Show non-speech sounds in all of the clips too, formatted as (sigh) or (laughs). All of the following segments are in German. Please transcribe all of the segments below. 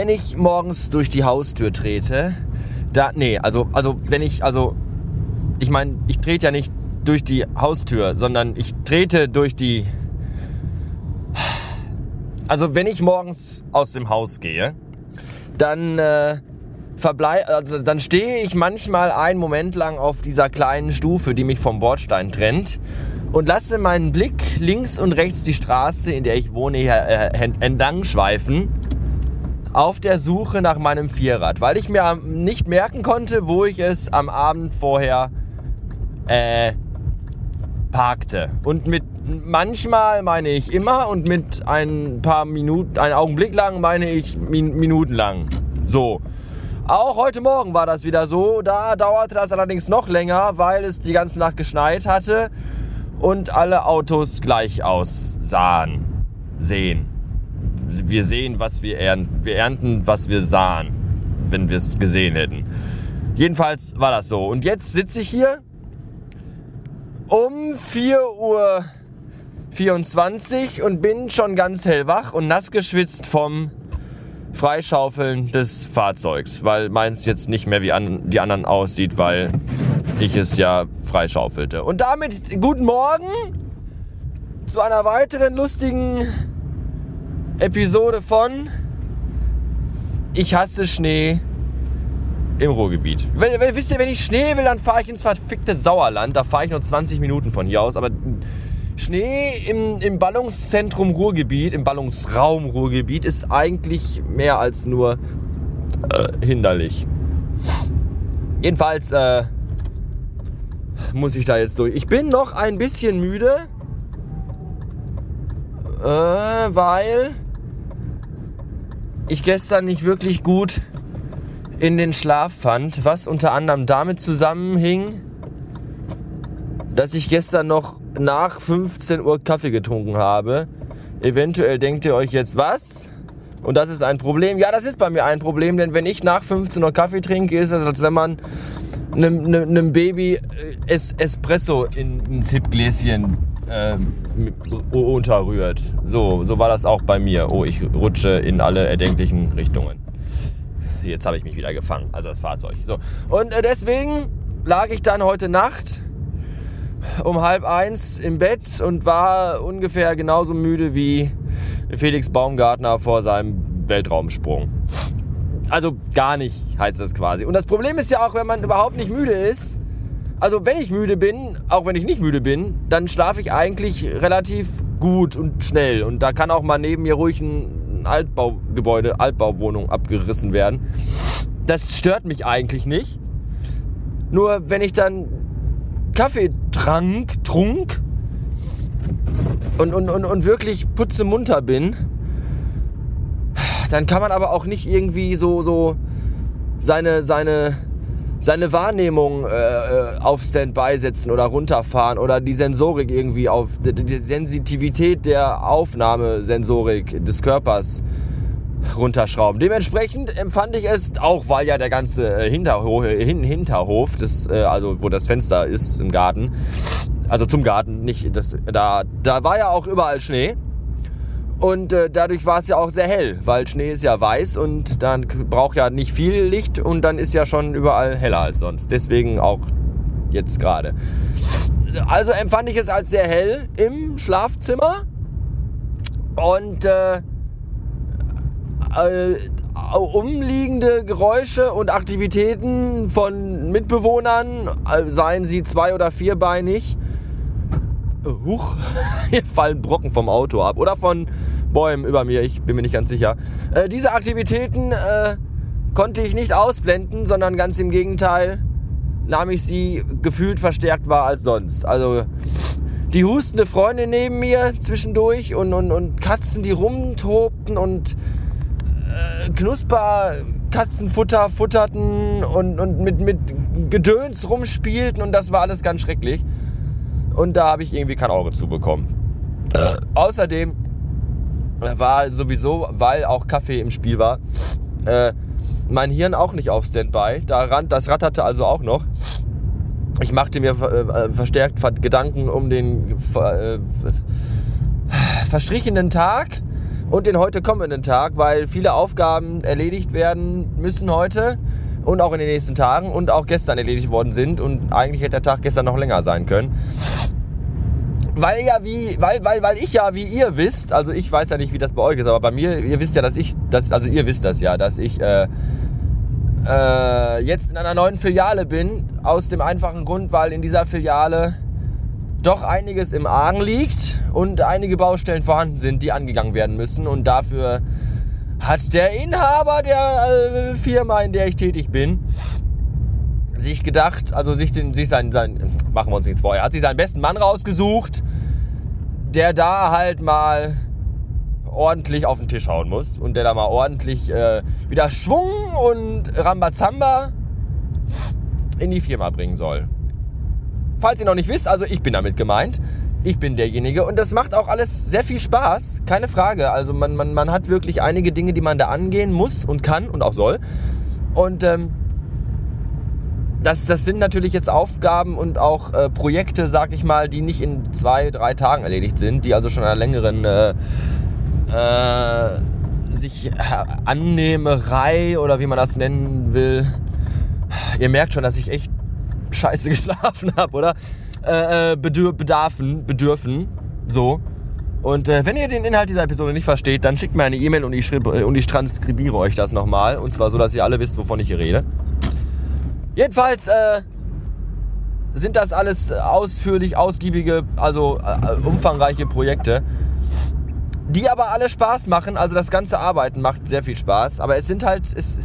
wenn ich morgens durch die Haustür trete, da, nee, also, also, wenn ich, also, ich meine, ich trete ja nicht durch die Haustür, sondern ich trete durch die, also, wenn ich morgens aus dem Haus gehe, dann, äh, verblei also dann stehe ich manchmal einen Moment lang auf dieser kleinen Stufe, die mich vom Bordstein trennt und lasse meinen Blick links und rechts die Straße, in der ich wohne, äh, entlang schweifen auf der Suche nach meinem Vierrad, weil ich mir nicht merken konnte, wo ich es am Abend vorher äh, parkte. Und mit manchmal meine ich immer und mit ein paar Minuten, einen Augenblick lang meine ich min Minuten lang. So. Auch heute Morgen war das wieder so. Da dauerte das allerdings noch länger, weil es die ganze Nacht geschneit hatte und alle Autos gleich aussahen, sehen. Wir sehen, was wir ernten. Wir ernten, was wir sahen, wenn wir es gesehen hätten. Jedenfalls war das so. Und jetzt sitze ich hier um 4 Uhr 24 und bin schon ganz hellwach und nass geschwitzt vom Freischaufeln des Fahrzeugs, weil meins jetzt nicht mehr wie an, die anderen aussieht, weil ich es ja freischaufelte. Und damit guten Morgen zu einer weiteren lustigen Episode von Ich hasse Schnee im Ruhrgebiet. Wisst ihr, wenn ich Schnee will, dann fahre ich ins verfickte Sauerland. Da fahre ich nur 20 Minuten von hier aus. Aber Schnee im, im Ballungszentrum Ruhrgebiet, im Ballungsraum Ruhrgebiet, ist eigentlich mehr als nur äh, hinderlich. Jedenfalls äh, muss ich da jetzt durch. Ich bin noch ein bisschen müde, äh, weil ich gestern nicht wirklich gut in den Schlaf fand, was unter anderem damit zusammenhing, dass ich gestern noch nach 15 Uhr Kaffee getrunken habe. Eventuell denkt ihr euch jetzt was? Und das ist ein Problem. Ja, das ist bei mir ein Problem, denn wenn ich nach 15 Uhr Kaffee trinke, ist es, als wenn man einem, einem, Baby äh, es, Espresso in, ins Hipgläschen äh, unterrührt. So, so war das auch bei mir. Oh, ich rutsche in alle erdenklichen Richtungen. Jetzt habe ich mich wieder gefangen, also das Fahrzeug. So. Und äh, deswegen lag ich dann heute Nacht um halb eins im Bett und war ungefähr genauso müde wie Felix Baumgartner vor seinem Weltraumsprung. Also gar nicht heißt das quasi. Und das Problem ist ja auch, wenn man überhaupt nicht müde ist. Also wenn ich müde bin, auch wenn ich nicht müde bin, dann schlafe ich eigentlich relativ gut und schnell. Und da kann auch mal neben mir ruhig ein Altbaugebäude, Altbauwohnung abgerissen werden. Das stört mich eigentlich nicht. Nur wenn ich dann Kaffee trank, trunk und, und, und, und wirklich putzemunter bin, dann kann man aber auch nicht irgendwie so, so seine, seine, seine Wahrnehmung äh, äh, auf Standby setzen oder runterfahren oder die Sensorik irgendwie auf die, die Sensitivität der Aufnahmesensorik des Körpers runterschrauben. Dementsprechend empfand ich es, auch weil ja der ganze äh, Hinterhof, Hin Hinterhof das, äh, also wo das Fenster ist im Garten, also zum Garten, nicht das, da, da war ja auch überall Schnee. Und äh, dadurch war es ja auch sehr hell, weil Schnee ist ja weiß und dann braucht ja nicht viel Licht und dann ist ja schon überall heller als sonst. Deswegen auch jetzt gerade. Also empfand ich es als sehr hell im Schlafzimmer und äh, äh, umliegende Geräusche und Aktivitäten von Mitbewohnern, äh, seien sie zwei- oder vierbeinig, huch, (laughs) hier fallen Brocken vom Auto ab oder von Bäumen über mir, ich bin mir nicht ganz sicher. Äh, diese Aktivitäten äh, konnte ich nicht ausblenden, sondern ganz im Gegenteil nahm ich sie gefühlt verstärkt wahr als sonst. Also die hustende Freundin neben mir zwischendurch und, und, und Katzen, die rumtobten und äh, Knusper Katzenfutter futterten und, und mit, mit Gedöns rumspielten und das war alles ganz schrecklich. Und da habe ich irgendwie kein Auge zu bekommen. Äh, außerdem war sowieso, weil auch Kaffee im Spiel war, äh, mein Hirn auch nicht auf Standby. Da ran, das ratterte also auch noch. Ich machte mir äh, verstärkt Gedanken um den äh, verstrichenen Tag und den heute kommenden Tag, weil viele Aufgaben erledigt werden müssen heute und auch in den nächsten Tagen und auch gestern erledigt worden sind und eigentlich hätte der Tag gestern noch länger sein können. Weil ja wie, weil, weil, weil ich ja, wie ihr wisst, also ich weiß ja nicht, wie das bei euch ist, aber bei mir, ihr wisst ja, dass ich, dass, also ihr wisst das ja, dass ich äh, äh, jetzt in einer neuen Filiale bin, aus dem einfachen Grund, weil in dieser Filiale doch einiges im Argen liegt und einige Baustellen vorhanden sind, die angegangen werden müssen. Und dafür hat der Inhaber der äh, Firma, in der ich tätig bin, sich gedacht, also sich, den, sich sein, sein, machen wir uns nichts vor, er hat sich seinen besten Mann rausgesucht, der da halt mal ordentlich auf den Tisch hauen muss und der da mal ordentlich äh, wieder Schwung und Rambazamba in die Firma bringen soll. Falls ihr noch nicht wisst, also ich bin damit gemeint. Ich bin derjenige und das macht auch alles sehr viel Spaß, keine Frage. Also man, man, man hat wirklich einige Dinge, die man da angehen muss und kann und auch soll. Und ähm, das, das sind natürlich jetzt Aufgaben und auch äh, Projekte, sag ich mal, die nicht in zwei, drei Tagen erledigt sind, die also schon einer längeren äh, äh, sich Annehmerei oder wie man das nennen will. Ihr merkt schon, dass ich echt scheiße (laughs) geschlafen habe, oder? Äh, äh bedürfen, so. Und äh, wenn ihr den Inhalt dieser Episode nicht versteht, dann schickt mir eine E-Mail und, ich äh, und ich transkribiere euch das nochmal. Und zwar so, dass ihr alle wisst, wovon ich hier rede. Jedenfalls äh, sind das alles ausführlich, ausgiebige, also äh, umfangreiche Projekte die aber alle Spaß machen. Also das ganze Arbeiten macht sehr viel Spaß. Aber es sind halt, es,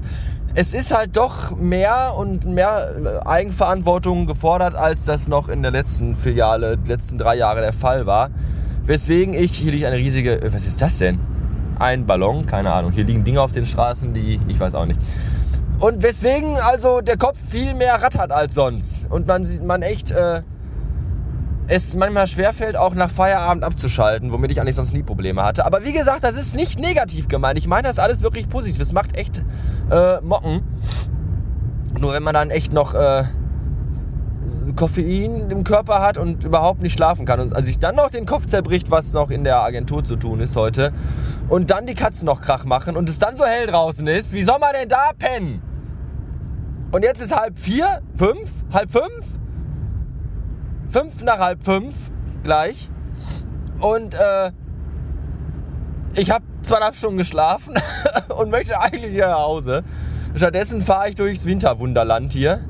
es ist halt doch mehr und mehr Eigenverantwortung gefordert, als das noch in der letzten Filiale, die letzten drei Jahre der Fall war. Weswegen ich, hier liegt eine riesige, was ist das denn? Ein Ballon, keine Ahnung. Hier liegen Dinge auf den Straßen, die, ich weiß auch nicht. Und weswegen also der Kopf viel mehr rattert als sonst. Und man, man echt, äh, es manchmal schwerfällt, auch nach Feierabend abzuschalten, womit ich eigentlich sonst nie Probleme hatte. Aber wie gesagt, das ist nicht negativ gemeint. Ich meine das alles wirklich positiv. Es macht echt äh, Mocken. Nur wenn man dann echt noch äh, Koffein im Körper hat und überhaupt nicht schlafen kann und also sich dann noch den Kopf zerbricht, was noch in der Agentur zu tun ist heute und dann die Katzen noch Krach machen und es dann so hell draußen ist, wie soll man denn da pennen? Und jetzt ist halb vier, fünf, halb fünf fünf nach halb fünf gleich. Und äh, ich habe zweieinhalb Stunden geschlafen (laughs) und möchte eigentlich wieder nach Hause. Stattdessen fahre ich durchs Winterwunderland hier.